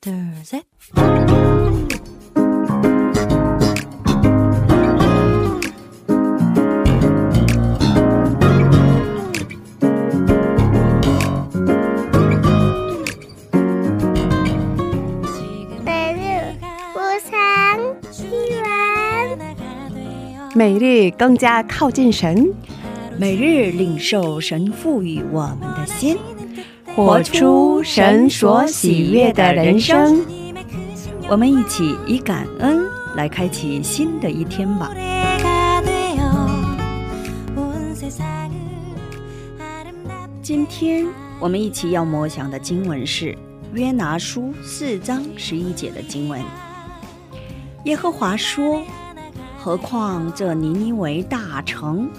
there's a 每日更加靠近神，每日领受神赋予我们的心。活出神所喜悦的人生。我们一起以感恩来开启新的一天吧。今天我们一起要默想的经文是约拿书四章十一节的经文。耶和华说：“何况这尼尼为大城，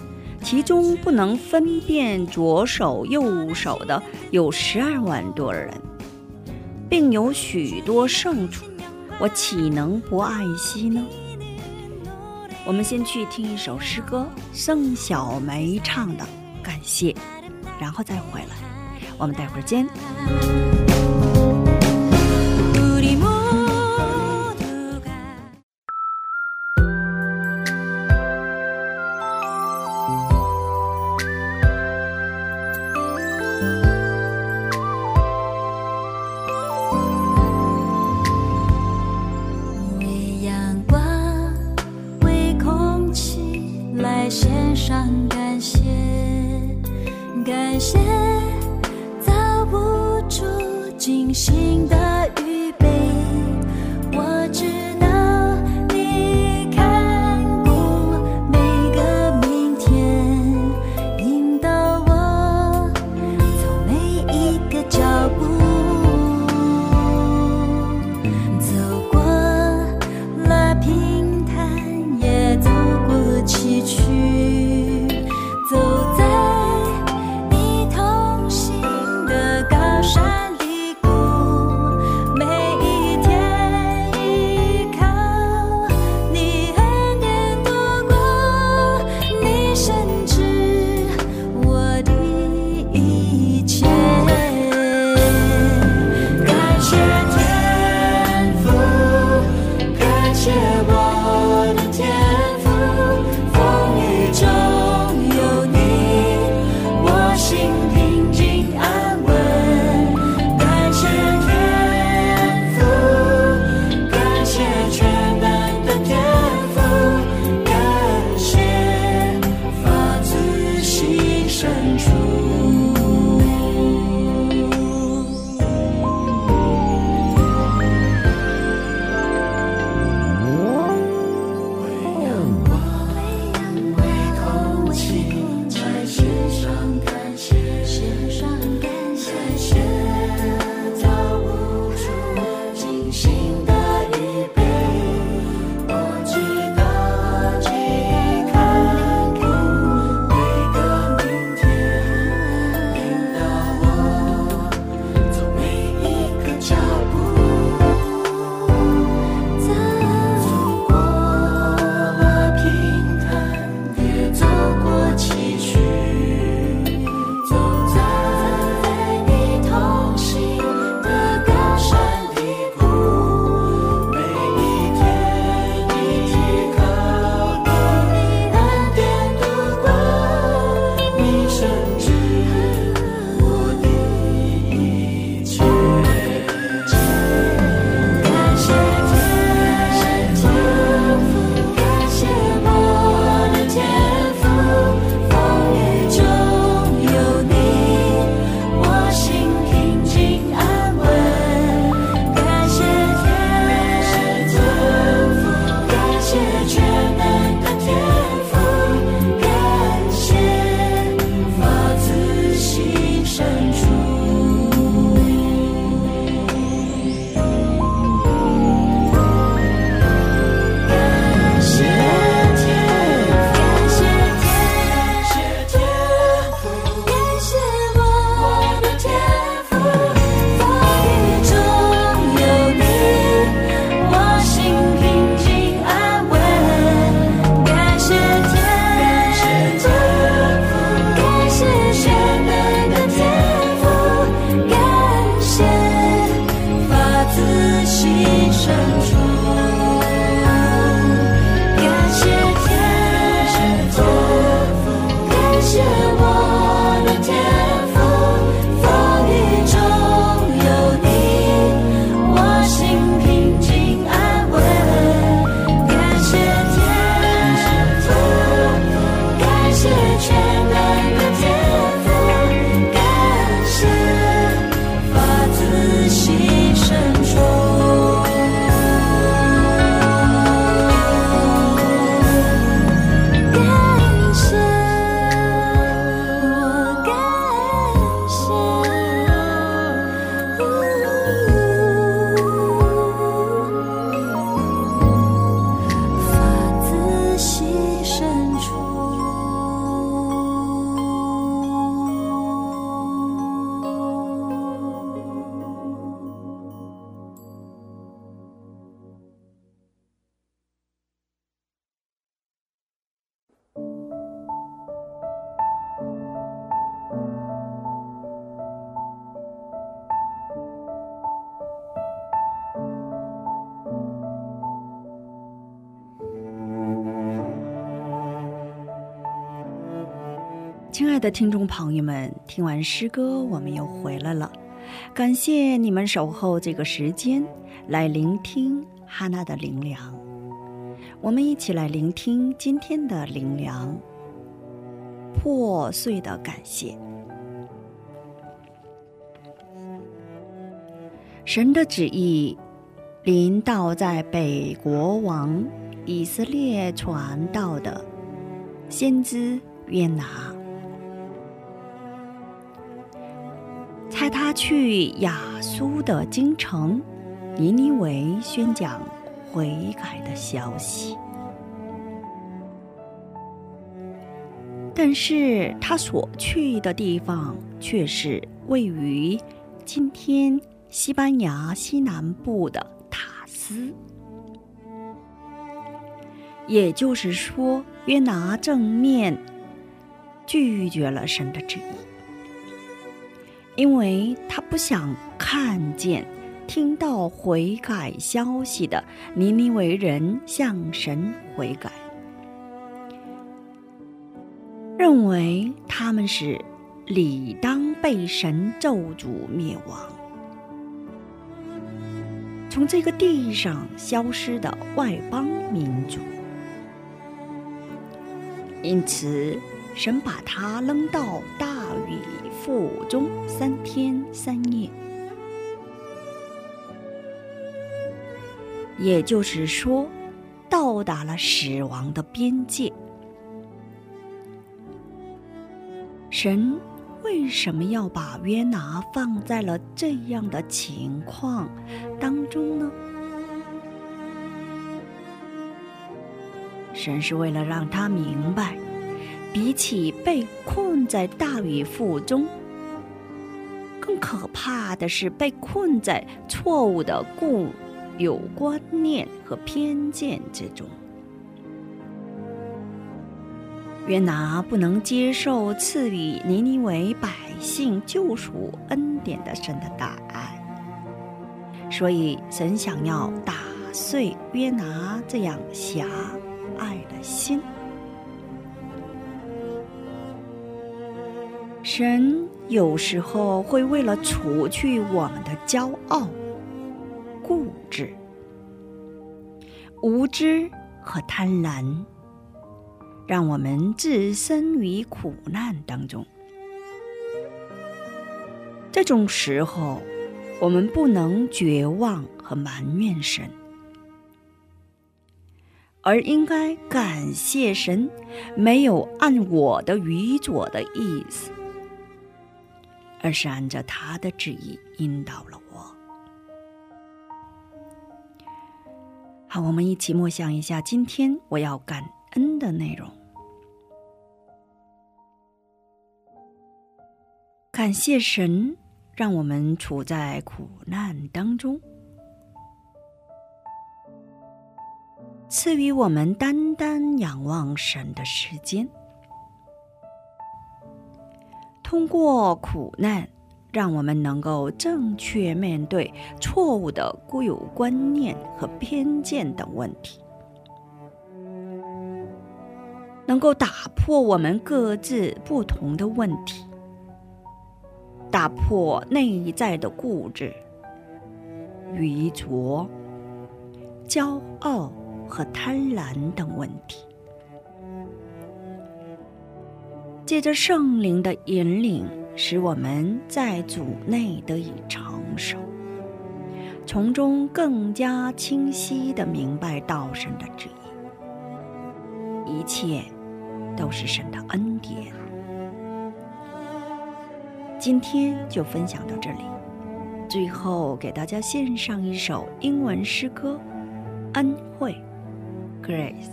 其中不能分辨左手右手的有十二万多人，并有许多牲畜，我岂能不爱惜呢？”我们先去听一首诗歌，盛小梅唱的《感谢》，然后再回来。我们待会儿见。心深处。的听众朋友们，听完诗歌，我们又回来了。感谢你们守候这个时间来聆听哈娜的灵粮。我们一起来聆听今天的灵粮。破碎的感谢，神的旨意临到在北国王以色列传道的先知约拿。派他去亚苏的京城尼尼维宣讲悔改的消息，但是他所去的地方却是位于今天西班牙西南部的塔斯，也就是说，约拿正面拒绝了神的旨意。因为他不想看见、听到悔改消息的尼尼为人向神悔改，认为他们是理当被神咒诅灭亡，从这个地上消失的外邦民族。因此，神把他扔到大雨。腹中三天三夜，也就是说，到达了死亡的边界。神为什么要把约拿放在了这样的情况当中呢？神是为了让他明白。比起被困在大雨腹中，更可怕的是被困在错误的固有观念和偏见之中。约拿不能接受赐予尼尼为百姓救赎恩典的神的答案，所以神想要打碎约拿这样狭隘的心。神有时候会为了除去我们的骄傲、固执、无知和贪婪，让我们置身于苦难当中。这种时候，我们不能绝望和埋怨神，而应该感谢神没有按我的愚拙的意思。而是按照他的旨意引导了我。好，我们一起默想一下今天我要感恩的内容。感谢神，让我们处在苦难当中，赐予我们单单仰望神的时间。通过苦难，让我们能够正确面对错误的固有观念和偏见等问题，能够打破我们各自不同的问题，打破内在的固执、愚拙、骄傲和贪婪等问题。借着圣灵的引领，使我们在主内得以成熟，从中更加清晰地明白道神的旨意。一切都是神的恩典。今天就分享到这里，最后给大家献上一首英文诗歌《恩惠》（Grace）。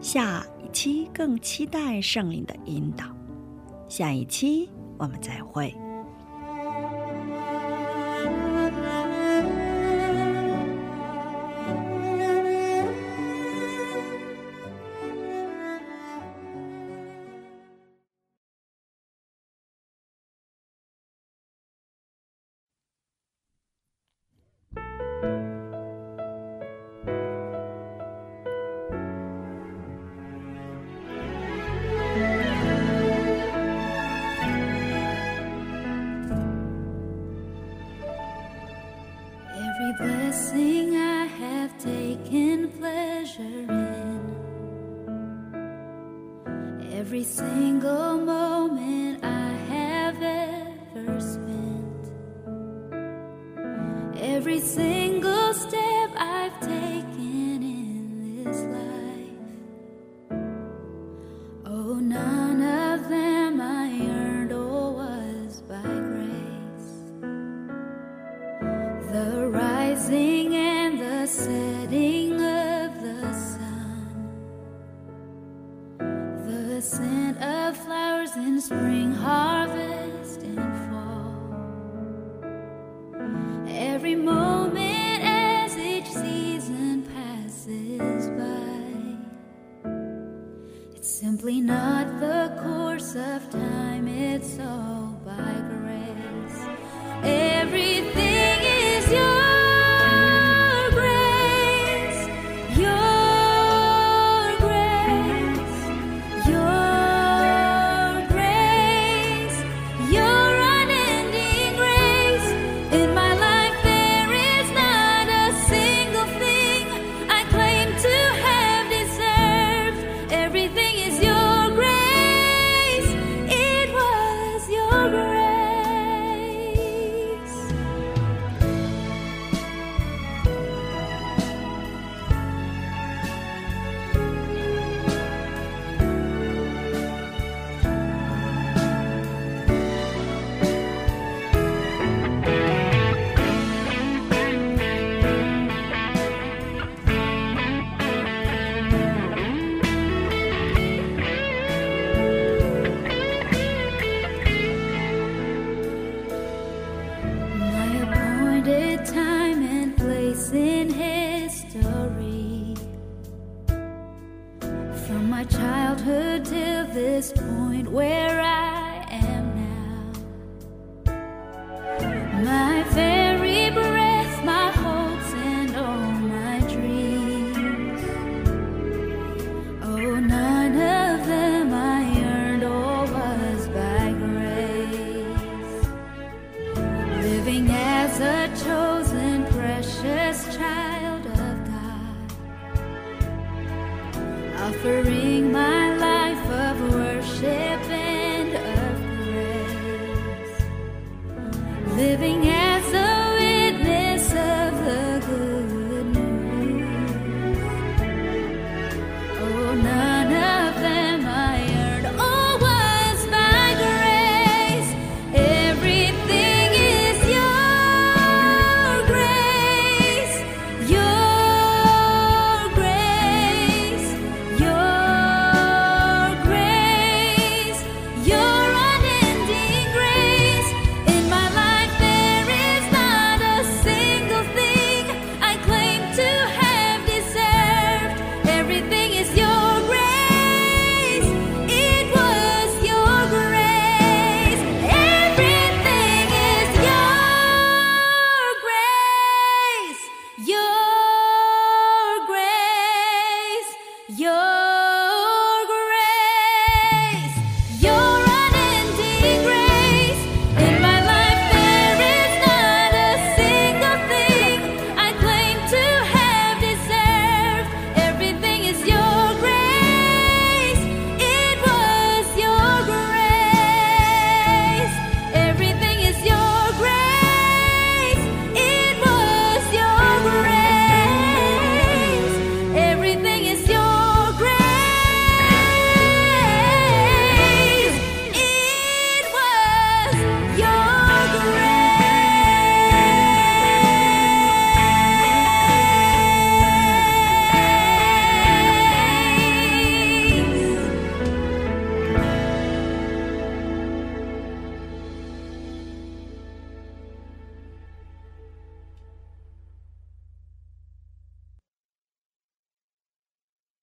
下。期更期待圣灵的引导，下一期我们再会。treasure in every single moment I have ever spent. Every single the scent of flowers in spring harvest. from my childhood till this point where I suffering my